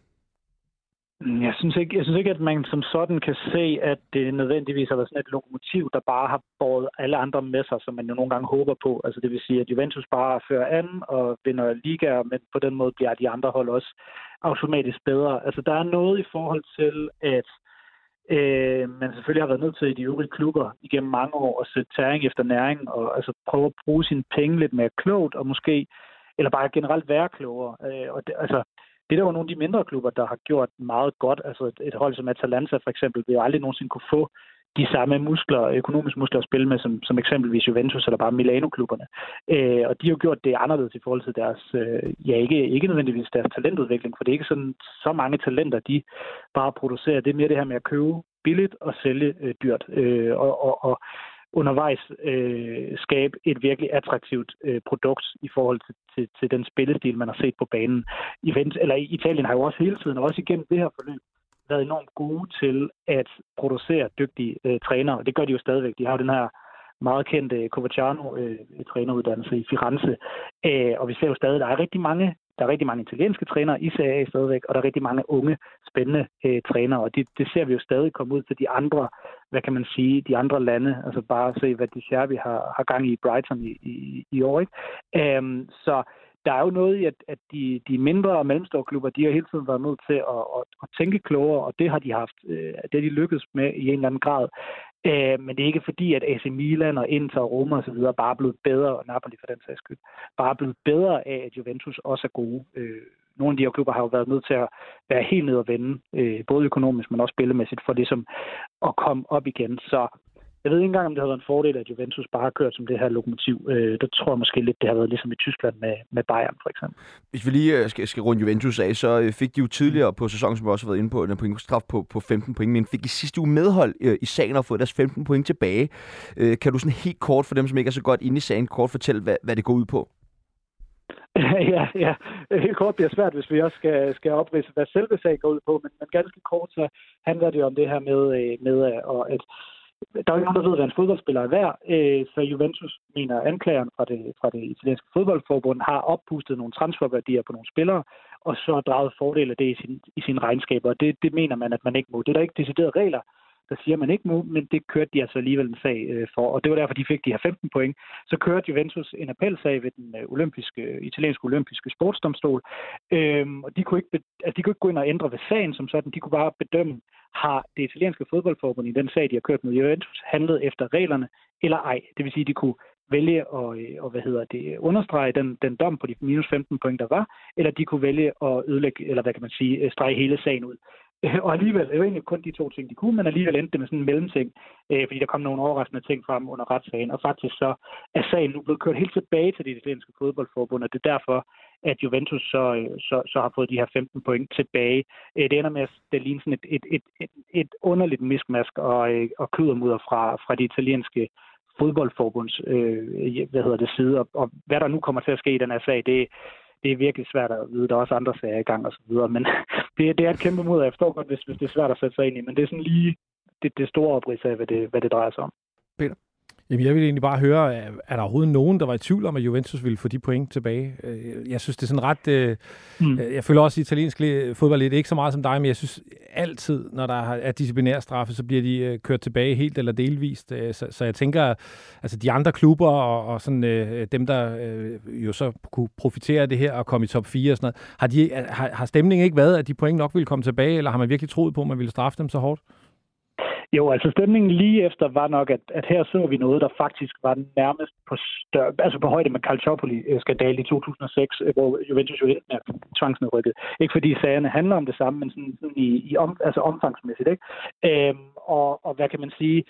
Jeg synes, ikke, jeg synes ikke, at man som sådan kan se, at det nødvendigvis har været sådan et lokomotiv, der bare har båret alle andre med sig, som man jo nogle gange håber på. Altså det vil sige, at Juventus bare fører an og vinder ligaer, men på den måde bliver de andre hold også automatisk bedre. Altså der er noget i forhold til, at øh, man selvfølgelig har været nødt til i de øvrige klubber igennem mange år at sætte tæring efter næring og altså prøve at bruge sine penge lidt mere klogt og måske, eller bare generelt være klogere. Øh, og det, altså, det er der jo nogle af de mindre klubber, der har gjort meget godt. Altså et, et hold som Atalanta for eksempel vil jo aldrig nogensinde kunne få de samme muskler, økonomiske muskler at spille med, som, som eksempelvis Juventus eller bare Milano-klubberne. Øh, og de har jo gjort det anderledes i forhold til deres, øh, ja ikke, ikke nødvendigvis deres talentudvikling, for det er ikke sådan så mange talenter, de bare producerer. Det er mere det her med at købe billigt og sælge øh, dyrt. Øh, og, og, og undervejs øh, skabe et virkelig attraktivt øh, produkt i forhold til, til, til den spillestil, man har set på banen. Event, eller Italien har jo også hele tiden, og også igennem det her forløb, været enormt gode til at producere dygtige øh, trænere. Det gør de jo stadigvæk. De har jo den her meget kendte Covaciano øh, træneruddannelse i Firenze. Øh, og vi ser jo stadig, at der er rigtig mange der er rigtig mange italienske trænere i Serie A stadigvæk, og der er rigtig mange unge, spændende øh, trænere, og det, det ser vi jo stadig komme ud til de andre, hvad kan man sige, de andre lande. Altså bare se, hvad de Serbi har, har gang i Brighton i, i, i år. Ikke? Øhm, så der er jo noget i, at, at de, de mindre og mellemstore klubber, de har hele tiden været nødt til at, at, at tænke klogere, og det har de haft, øh, det har de lykkedes med i en eller anden grad. Øh, men det er ikke fordi, at AC Milan og Inter og Roma og så videre bare er blevet bedre, og Napoli for den sags skyld, bare er blevet bedre af, at Juventus også er gode. Øh, nogle af de her klubber har jo været nødt til at være helt ned og vende, øh, både økonomisk, men også spillemæssigt, for ligesom at komme op igen. Så jeg ved ikke engang, om det har været en fordel, at Juventus bare har kørt som det her lokomotiv. Øh, der tror jeg måske lidt, det har været ligesom i Tyskland med, med Bayern, for eksempel. Hvis vi lige øh, skal, skal runde Juventus af, så øh, fik de jo tidligere på sæsonen, som vi også har været inde på, en pointstraf på, på 15 point, men fik i sidste uge medhold øh, i sagen og fået deres 15 point tilbage. Øh, kan du sådan helt kort, for dem som ikke er så godt inde i sagen, kort fortælle, hvad, hvad det går ud på? *laughs* ja, ja. Helt kort bliver svært, hvis vi også skal, skal oprise, hvad selve sagen går ud på, men, men ganske kort, så handler det om det her med, øh, med og at der er ikke nogen, der ved, hvad en fodboldspiller er værd, øh, så Juventus mener anklageren fra det, fra det italienske fodboldforbund har oppustet nogle transferværdier på nogle spillere, og så draget fordel af det i, sin, i sine regnskaber. Det, det mener man, at man ikke må. Det er der ikke deciderede regler, der siger, at man ikke må, men det kørte de altså alligevel en sag øh, for, og det var derfor, de fik de her 15 point. Så kørte Juventus en appelsag ved den øh, olympiske, italienske olympiske sportsdomstol, øhm, og de kunne, ikke, altså, de kunne ikke gå ind og ændre ved sagen som sådan, de kunne bare bedømme, har det italienske fodboldforbund i den sag, de har kørt med Juventus, handlet efter reglerne, eller ej. Det vil sige, de kunne vælge at øh, og, hvad hedder det, understrege den, den dom på de minus 15 point, der var, eller de kunne vælge at ødelægge, eller hvad kan man sige, øh, strege hele sagen ud. *laughs* og alligevel, det var egentlig kun de to ting, de kunne, men alligevel endte det med sådan en mellemting, øh, fordi der kom nogle overraskende ting frem under retssagen, og faktisk så er sagen nu blevet kørt helt tilbage til det italienske fodboldforbund, og det er derfor, at Juventus så, øh, så, så har fået de her 15 point tilbage. Øh, det ender med, at det ligner sådan et, et, et, et, et underligt miskmask og, øh, og kødermudder fra, fra de italienske fodboldforbunds øh, hvad hedder det, side, og, og hvad der nu kommer til at ske i den her sag, det, det er virkelig svært at vide. Der er også andre sager i gang og så videre, men det, det er et kæmpe mod, jeg forstår godt, hvis, hvis det er svært at sætte sig ind i, men det er sådan lige det, det store oprids af, hvad det, hvad det drejer sig om. Peter? Jamen, jeg vil egentlig bare høre, er der overhovedet nogen, der var i tvivl om, at Juventus ville få de point tilbage? Øh, jeg synes, det er sådan ret... Øh, mm. Øh, jeg føler også, italiensk fodbold lidt ikke så meget som dig, men jeg synes altid, når der er disciplinær straffe, så bliver de kørt tilbage helt eller delvist. Så, så jeg tænker, altså de andre klubber og, og sådan, dem, der jo så kunne profitere af det her og komme i top 4 og sådan noget, har, de, har, har stemningen ikke været, at de point nok ville komme tilbage, eller har man virkelig troet på, at man ville straffe dem så hårdt? Jo, altså stemningen lige efter var nok, at, at her så vi noget, der faktisk var nærmest på, større, altså på højde med Calciopoli-skandalen i 2006, øh, hvor Juventus jo er tvangsnedrykket. Ikke fordi sagerne handler om det samme, men sådan, sådan i, i om, altså omfangsmæssigt. Ikke? Øhm, og, og hvad kan man sige?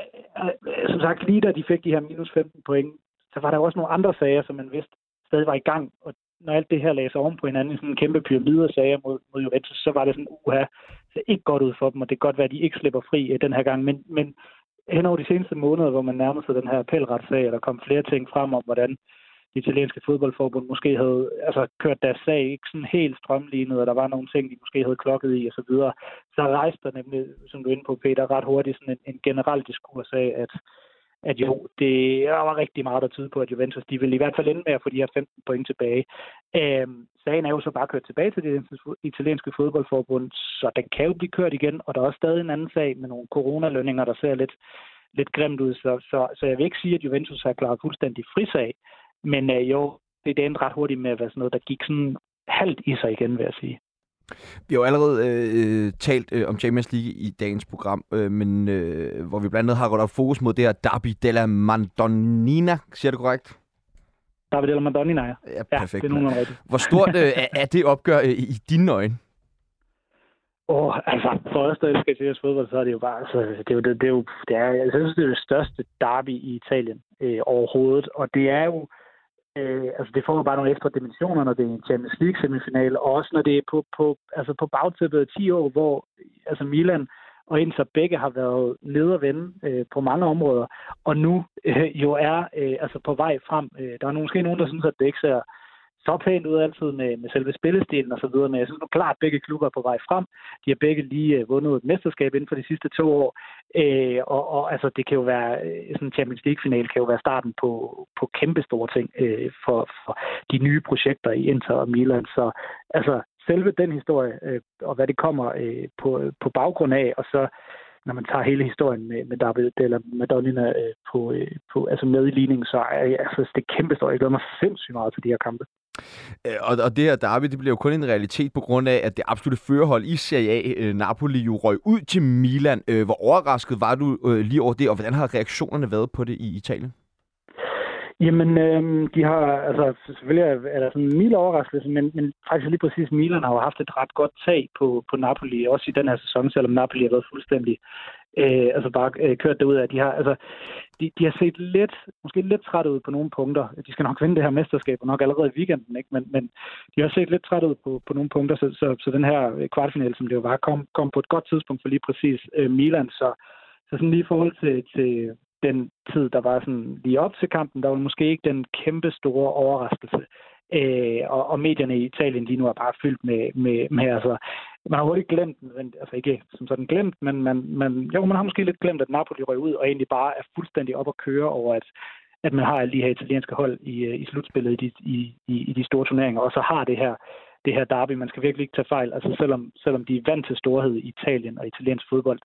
Øh, øh, som sagt, lige da de fik de her minus 15 point, så var der også nogle andre sager, som man vidste stadig var i gang, og når alt det her lagde sig oven på hinanden i sådan en kæmpe pyramide af sager mod, mod Juventus, så var det sådan, uha, så ikke godt ud for dem, og det kan godt være, at de ikke slipper fri øh, den her gang, men, men hen over de seneste måneder, hvor man nærmede sig den her appelretssag, og der kom flere ting frem om, hvordan det italienske fodboldforbund måske havde altså, kørt deres sag ikke sådan helt strømlignet, og der var nogle ting, de måske havde klokket i osv., så, videre. så rejste der nemlig, som du er inde på, Peter, ret hurtigt sådan en, en generel diskurs af, at at jo, det der var rigtig meget, der tyder på, at Juventus de vil i hvert fald ende med at få de her 15 point tilbage. Øhm, sagen er jo så bare kørt tilbage til det italienske fodboldforbund, så den kan jo blive kørt igen, og der er også stadig en anden sag med nogle coronalønninger, der ser lidt, lidt grimt ud. Så, så, så jeg vil ikke sige, at Juventus har klaret fuldstændig frisag, men øh, jo, det endte ret hurtigt med at være sådan noget, der gik sådan halvt i sig igen, vil jeg sige. Vi har jo allerede øh, talt øh, om Champions League i dagens program, øh, men øh, hvor vi blandt andet har rettet fokus mod det her Derby della Madonnina. Siger det korrekt? Derby della Madonnina, ja. Ja, perfekt. Ja, det er rigtigt. Hvor stort øh, er det opgør øh, i dine øjne? Åh, oh, altså, for os, der elsker Italiens fodbold, så er det jo bare, altså, det er jo, det, det er jo, det er, jeg synes, det er det største derby i Italien øh, overhovedet, og det er jo, Øh, altså det får bare nogle ekstra dimensioner, når det er en Champions League semifinal, og også når det er på, på, altså på bagtæppet af 10 år, hvor altså Milan og Inter begge har været nede og vende øh, på mange områder, og nu øh, jo er øh, altså på vej frem. Øh, der er måske nogen, der synes, at det ikke ser så pænt ud altid med, med selve spillestilen og så videre, men jeg synes nu klart, at begge klubber er på vej frem. De har begge lige øh, vundet et mesterskab inden for de sidste to år, øh, og, og altså, det kan jo være, øh, sådan en Champions League-final kan jo være starten på, på kæmpe store ting øh, for, for de nye projekter i Inter og Milan. Så altså, selve den historie, øh, og hvad det kommer øh, på, på baggrund af, og så når man tager hele historien med, med David eller Madonna øh, på, øh, på, altså med i ligningen, så er altså, det kæmpe story. Jeg glæder mig sindssygt meget til de her kampe. Øh, og, og det her derby, det bliver jo kun en realitet på grund af, at det absolutte førerhold i Serie A, øh, Napoli, jo røg ud til Milan. Øh, hvor overrasket var du lige over det, og hvordan har reaktionerne været på det i Italien? Jamen, øh, de har, altså selvfølgelig er der sådan en mild overraskelse, men, men faktisk lige præcis Milan har jo haft et ret godt tag på, på Napoli, også i den her sæson, selvom Napoli har været fuldstændig øh, altså bare øh, kørt derud af. De har, altså, de, de har set lidt, måske lidt træt ud på nogle punkter. De skal nok vinde det her mesterskab, og nok allerede i weekenden, ikke? Men, men de har set lidt træt ud på, på nogle punkter, så, så, så den her øh, kvartfinale, som det jo var, kom, kom på et godt tidspunkt for lige præcis øh, Milan, så, så sådan lige i forhold til, til den tid, der var sådan lige op til kampen, der var måske ikke den kæmpe store overraskelse. Øh, og, og medierne i Italien lige nu er bare fyldt med, med, med altså, man har hurtigt glemt, altså ikke som sådan glemt, men man, man, jo, man har måske lidt glemt, at Napoli røg ud, og egentlig bare er fuldstændig op at køre over, at, at man har alle de her italienske hold i, øh, i slutspillet i de, i, i de store turneringer, og så har det her det her derby. Man skal virkelig ikke tage fejl. Altså selvom, selvom de er vant til storhed i Italien og italiensk fodbold,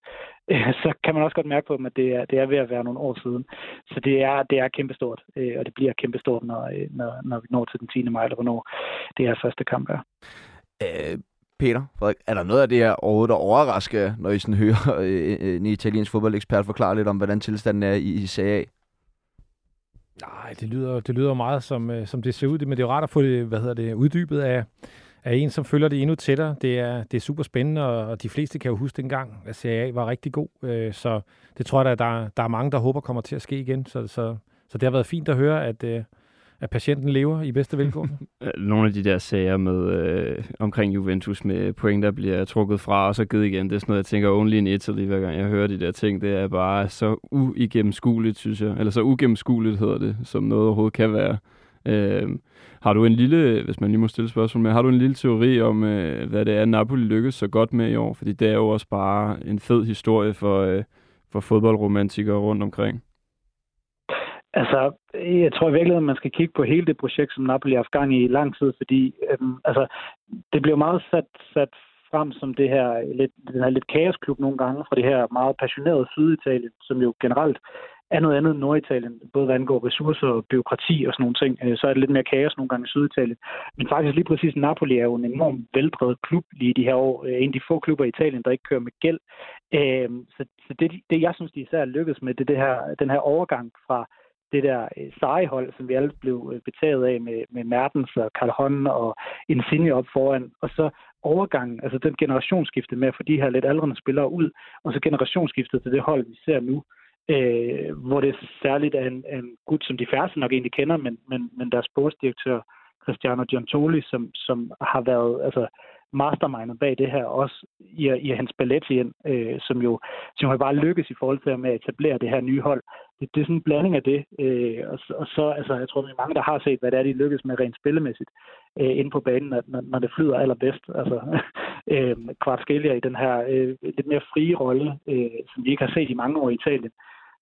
øh, så kan man også godt mærke på dem, at det er, det er ved at være nogle år siden. Så det er, det er kæmpestort, øh, og det bliver kæmpestort, når, øh, når, når vi når til den 10. maj, eller hvornår det er første kamp er. Øh, Peter, Frederik, er der noget af det her overhovedet, der overrasker, når I sådan hører *laughs* øh, øh, en italiensk fodboldekspert forklare lidt om, hvordan tilstanden er i, i Serie A? Nej, det lyder, det lyder meget som, øh, som det ser ud, men det er jo rart at få det, hvad hedder det uddybet af, er en, som følger det endnu tættere. Det er, det er super spændende, og de fleste kan jo huske dengang, at Serie A var rigtig god. Øh, så det tror jeg, at der, der er mange, der håber kommer til at ske igen. Så, så, så det har været fint at høre, at, øh, at patienten lever i bedste velgående? *laughs* Nogle af de der sager med øh, omkring Juventus med point, der bliver trukket fra og så givet igen, det er sådan noget, jeg tænker only in Italy, hver gang jeg hører de der ting. Det er bare så uigennemskueligt, synes jeg. Eller så ugennemskueligt hedder det, som noget overhovedet kan være. Øh, har du en lille, hvis man lige må stille spørgsmål med, har du en lille teori om, øh, hvad det er, Napoli lykkedes så godt med i år? Fordi det er jo også bare en fed historie for, øh, for fodboldromantikere rundt omkring. Altså, jeg tror i virkeligheden, man skal kigge på hele det projekt, som Napoli har haft gang i i lang tid, fordi øhm, altså, det blev meget sat, sat frem som det her lidt, den her lidt kaosklub nogle gange fra det her meget passionerede Syditalien, som jo generelt er noget andet end Norditalien, både hvad angår ressourcer og byråkrati og sådan nogle ting. Øh, så er det lidt mere kaos nogle gange i Syditalien. Men faktisk lige præcis Napoli er jo en enormt veldrevet klub lige i de her år. Øh, en af de få klubber i Italien, der ikke kører med gæld. Øh, så, så det, det, jeg synes, de især lykkedes med, det er det her, den her overgang fra det der øh, seje hold, som vi alle blev øh, betaget af med, med Mertens og Karl Hånd og Insigne op foran, og så overgangen, altså den generationsskifte med at få de her lidt aldrende spillere ud, og så generationsskiftet til det hold, vi ser nu, øh, hvor det særligt er en, en gut, som de færreste nok egentlig kender, men, men, men deres sportsdirektør, Cristiano Giantoli, som, som har været altså, mastermindet bag det her, også i, i hans ballet ind, øh, som jo som har bare lykkes i forhold til med at etablere det her nye hold. Det, det er sådan en blanding af det, øh, og, og så, altså, jeg tror, der er mange, der har set, hvad det er, de lykkes med rent spillemæssigt øh, inde på banen, når, når det flyder allerbedst. Altså, *laughs* øh, Kvartskelia i den her øh, lidt mere frie rolle, øh, som vi ikke har set i mange år i Italien,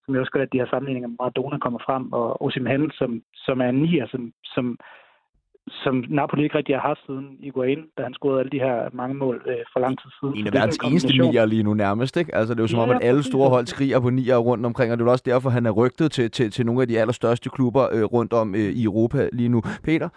som jeg også gør, at de her sammenligninger med Maradona kommer frem, og Osimhen, som, som er en nier, som, som som Napoli ikke rigtig har haft siden Higuain, da han scorede alle de her mange mål øh, for lang tid siden. En af verdens eneste nier lige nu nærmest, ikke? Altså, det er jo som ja, om, at alle store hold skriger på nier rundt omkring, og det er også derfor, han er rygtet til, til, til nogle af de allerstørste klubber øh, rundt om øh, i Europa lige nu. Peter?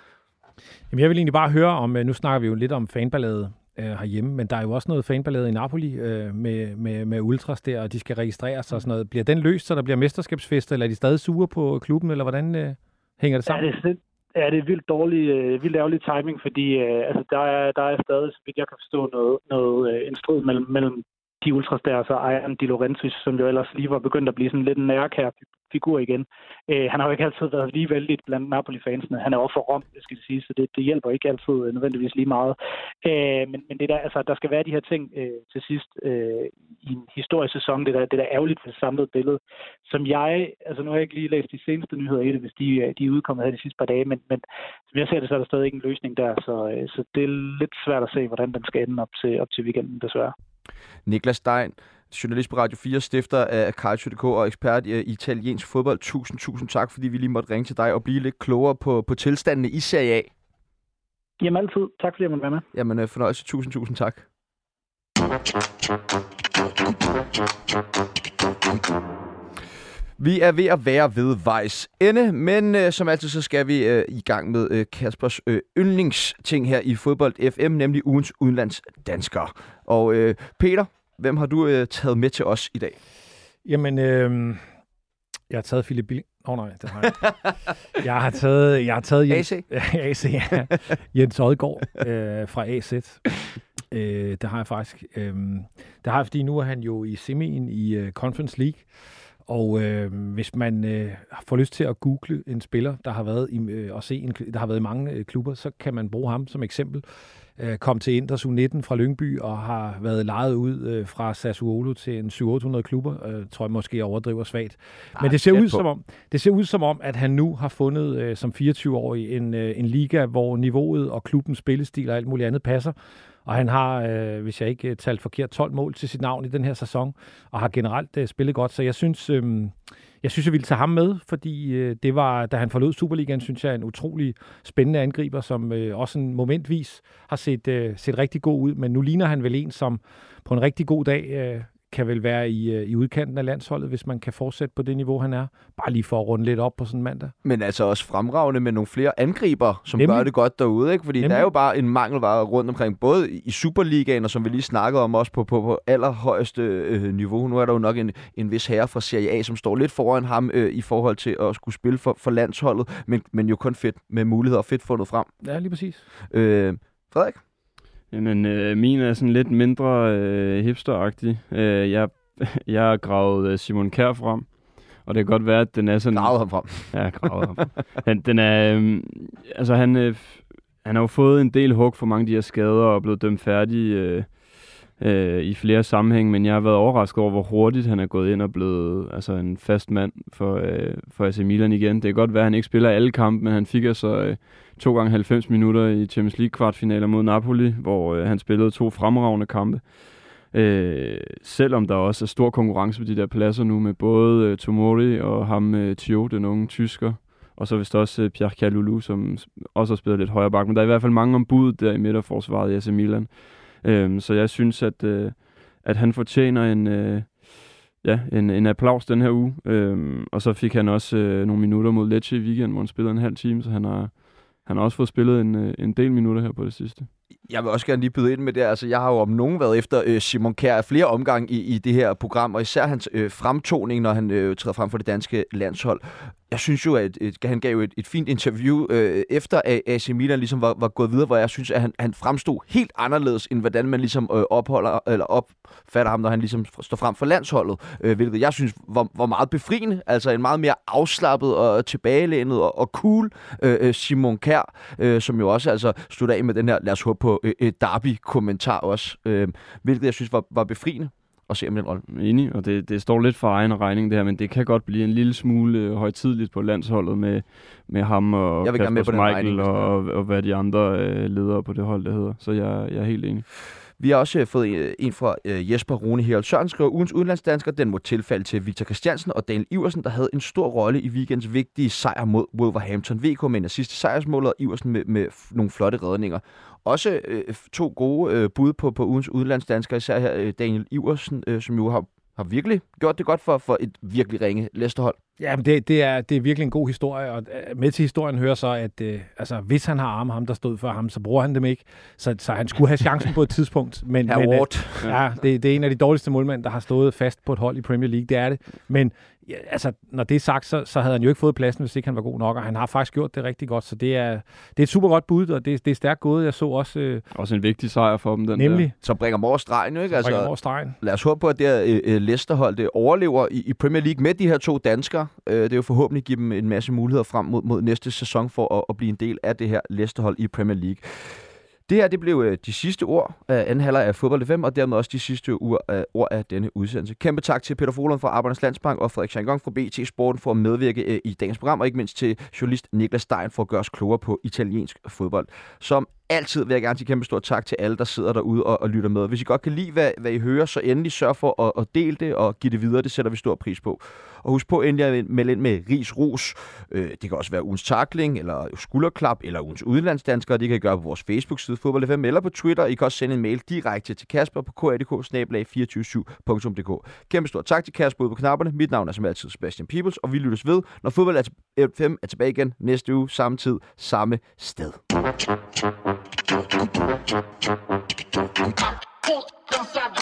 Jamen, jeg vil egentlig bare høre om, øh, nu snakker vi jo lidt om fanballade øh, herhjemme, men der er jo også noget fanballade i Napoli øh, med, med, med ultras der, og de skal registreres og sådan noget. Bliver den løst, så der bliver mesterskabsfest, eller er de stadig sure på klubben, eller hvordan øh, hænger det sammen? Ja, det, Ja, det er vildt dårlig, øh, vildt ærgerlig timing, fordi øh, altså, der, er, der er stadig, så vidt jeg kan forstå, noget, noget øh, en strid mellem, mellem de ultras der, så Ejern Di Laurentiis, som jo ellers lige var begyndt at blive sådan lidt en nærkær figur igen. Øh, han har jo ikke altid været lige vældig blandt Napoli-fansene. Han er også for Rom, det skal jeg sige, så det, det hjælper ikke altid øh, nødvendigvis lige meget. Øh, men, men det der, altså, der skal være de her ting øh, til sidst øh, i en historisk sæson. Det der, det der ærgerligt for det samlede billede, som jeg, altså nu har jeg ikke lige læst de seneste nyheder i det, hvis de, øh, de er udkommet her de sidste par dage, men, men som jeg ser det, så er der stadig ikke en løsning der, så, øh, så det er lidt svært at se, hvordan den skal ende op til, op til weekenden, desværre. Niklas Stein, journalist på Radio 4, stifter af Calcio.dk og ekspert i italiensk fodbold. Tusind, tusind tak, fordi vi lige måtte ringe til dig og blive lidt klogere på, på tilstandene i Serie A. Jamen altid. Tak fordi jeg måtte være med. Jamen øh, fornøjelse. Tusind, tusind tak. Vi er ved at være ved vejs ende, men øh, som altid så skal vi øh, i gang med øh, Kaspers øh, yndlingsting her i Fodbold FM, nemlig ugens udenlandsdanskere. Og øh, Peter, hvem har du øh, taget med til os i dag? Jamen, øh, jeg har taget Philip Billing. Åh oh, nej, det har jeg Jeg har taget, jeg har taget Jens, AC? AC *laughs* ja. Jens Odgaard øh, fra AZ. Øh, det har jeg faktisk. Øh, det har jeg, fordi nu er han jo i semien i uh, Conference League. Og øh, hvis man øh, får lyst til at google en spiller, der har været i, øh, og se en, der har været i mange øh, klubber, så kan man bruge ham som eksempel. Øh, kom til Inders U19 fra Lyngby og har været lejet ud øh, fra Sassuolo til en 700-800 klubber. Øh, tror jeg måske jeg overdriver svagt. Men det ser ud som om, det ser ud som om, at han nu har fundet øh, som 24-årig en, øh, en liga, hvor niveauet og klubbens spillestil og alt muligt andet passer. Og han har, øh, hvis jeg ikke øh, talt forkert, 12 mål til sit navn i den her sæson, og har generelt øh, spillet godt. Så jeg synes, øh, jeg synes, jeg ville tage ham med, fordi øh, det var, da han forlod Superligaen, synes jeg, en utrolig spændende angriber, som øh, også en momentvis har set, øh, set rigtig god ud. Men nu ligner han vel en, som på en rigtig god dag øh, kan vel være i, øh, i udkanten af landsholdet, hvis man kan fortsætte på det niveau, han er. Bare lige for at runde lidt op på sådan en mandag. Men altså også fremragende med nogle flere angriber, som Nemlig. gør det godt derude. Ikke? Fordi Nemlig. der er jo bare en mangelvare rundt omkring, både i Superligaen, og som vi lige snakkede om, også på, på, på allerhøjeste øh, niveau. Nu er der jo nok en, en vis herre fra Serie A, som står lidt foran ham øh, i forhold til at skulle spille for, for landsholdet, men, men jo kun fedt med muligheder og fedt fundet frem. Ja, lige præcis. Øh, Frederik? Jamen, øh, min er sådan lidt mindre øh, hipsteragtig. Øh, jeg, *laughs* jeg har gravet øh, Simon Kær frem, og det kan godt være, at den er sådan... Gravet ham frem. Ja, gravet ham. den, den er... Øh, altså, han, øh, han har jo fået en del hug for mange af de her skader og er blevet dømt færdig øh, øh, i flere sammenhæng, men jeg har været overrasket over, hvor hurtigt han er gået ind og blevet altså, en fast mand for, øh, for AC Milan igen. Det kan godt være, at han ikke spiller alle kampe, men han fik altså øh, to gange 90 minutter i Champions League kvartfinaler mod Napoli, hvor øh, han spillede to fremragende kampe. Øh, selvom der også er stor konkurrence på de der pladser nu med både øh, Tomori og ham øh, Thio, den unge tysker, og så vist også øh, Pierre Kalulu, som også har spillet lidt højere bak. Men der er i hvert fald mange ombud der i midterforsvaret i AC Milan. Øh, så jeg synes, at, øh, at han fortjener en, øh, ja, en, en applaus den her uge. Øhm, og så fik han også øh, nogle minutter mod Lecce i weekenden, hvor han spillede en halv time, så han har, han har også fået spillet en, øh, en del minutter her på det sidste. Jeg vil også gerne lige byde ind med det. Altså, jeg har jo om nogen været efter øh, Simon Kjær flere omgange i, i det her program, og især hans øh, fremtoning, når han øh, træder frem for det danske landshold jeg synes jo, at, et, han gav et, et fint interview øh, efter at AC Milan ligesom var, var gået videre, hvor jeg synes, at han, han fremstod helt anderledes, end hvordan man ligesom øh, opholder, eller opfatter ham, når han ligesom står frem for landsholdet, øh, hvilket jeg synes var, var meget befriende. Altså en meget mere afslappet og tilbagelænet og, og cool øh, øh Simon Kær, øh, som jo også altså slutter af med den her, lad os håbe på, øh, Derby-kommentar også, øh, hvilket jeg synes var, var befriende at se om den rolle. Enig, og det, det står lidt for egen regning det her, men det kan godt blive en lille smule øh, højtidligt på landsholdet med, med ham og jeg vil Kasper med på Michael og, og, og hvad de andre øh, ledere på det hold, der hedder. Så jeg, jeg er helt enig. Vi har også øh, fået øh, en fra Jesper Rune Herald Søren, skriver, ugens udenlandsdansker, den må tilfalde til Victor Christiansen og Daniel Iversen, der havde en stor rolle i weekends vigtige sejr mod Wolverhampton. VK med en sidste sejrsmål, og Iversen med, med nogle flotte redninger. Også øh, to gode øh, bud på, på ugens udenlandsdanskere, især her øh, Daniel Iversen, øh, som jo har, har virkelig gjort det godt for, for et virkelig ringe Leicester-hold. Ja, men det, det, er, det er virkelig en god historie, og øh, med til historien hører så, at øh, altså, hvis han har arme ham, der stod for ham, så bruger han dem ikke. Så, så han skulle have chancen på et tidspunkt. *laughs* Men, men, øh, ja, det, det er en af de dårligste målmænd, der har stået fast på et hold i Premier League, det er det. Men ja, altså, når det er sagt, så, så havde han jo ikke fået pladsen, hvis ikke han var god nok, og han har faktisk gjort det rigtig godt, så det er, det er et super godt bud, og det, det er stærkt gået. Jeg så også... Øh, også en vigtig sejr for dem, den nemlig, der. Så bringer over stregen, ikke? Altså, bringer over stregen. Lad os håbe på, at det her øh, Leicester-hold det overlever i, i Premier League med de her to danskere. Øh, det er jo forhåbentlig give dem en masse muligheder frem mod, mod næste sæson for at, at blive en del af det her Leicester-hold i Premier League. Det her det blev øh, de sidste ord af anden halvleg af Fodbold 5, og dermed også de sidste øh, ord af denne udsendelse. Kæmpe tak til Peter Folund fra Arbejdernes Landsbank og Frederik Schangong fra BT Sporten for at medvirke øh, i dagens program, og ikke mindst til journalist Niklas Stein for at gøre os klogere på italiensk fodbold. Som altid vil jeg gerne sige kæmpe stor tak til alle, der sidder derude og, og lytter med. Hvis I godt kan lide, hvad, hvad I hører, så endelig sørg for at, at dele det og give det videre. Det sætter vi stor pris på. Og husk på endelig at melde ind med ris ros. Øh, det kan også være ugens takling, eller skulderklap, eller ugens udenlandsdanskere. Det kan I gøre på vores Facebook-side, Fodbold FM, eller på Twitter. I kan også sende en mail direkte til Kasper på kadk 247dk Kæmpe stor tak til Kasper ude på knapperne. Mit navn er som altid Sebastian Peebles, og vi lyttes ved, når Fodbold FM er tilbage igen næste uge, samme tid, samme sted. Dançada,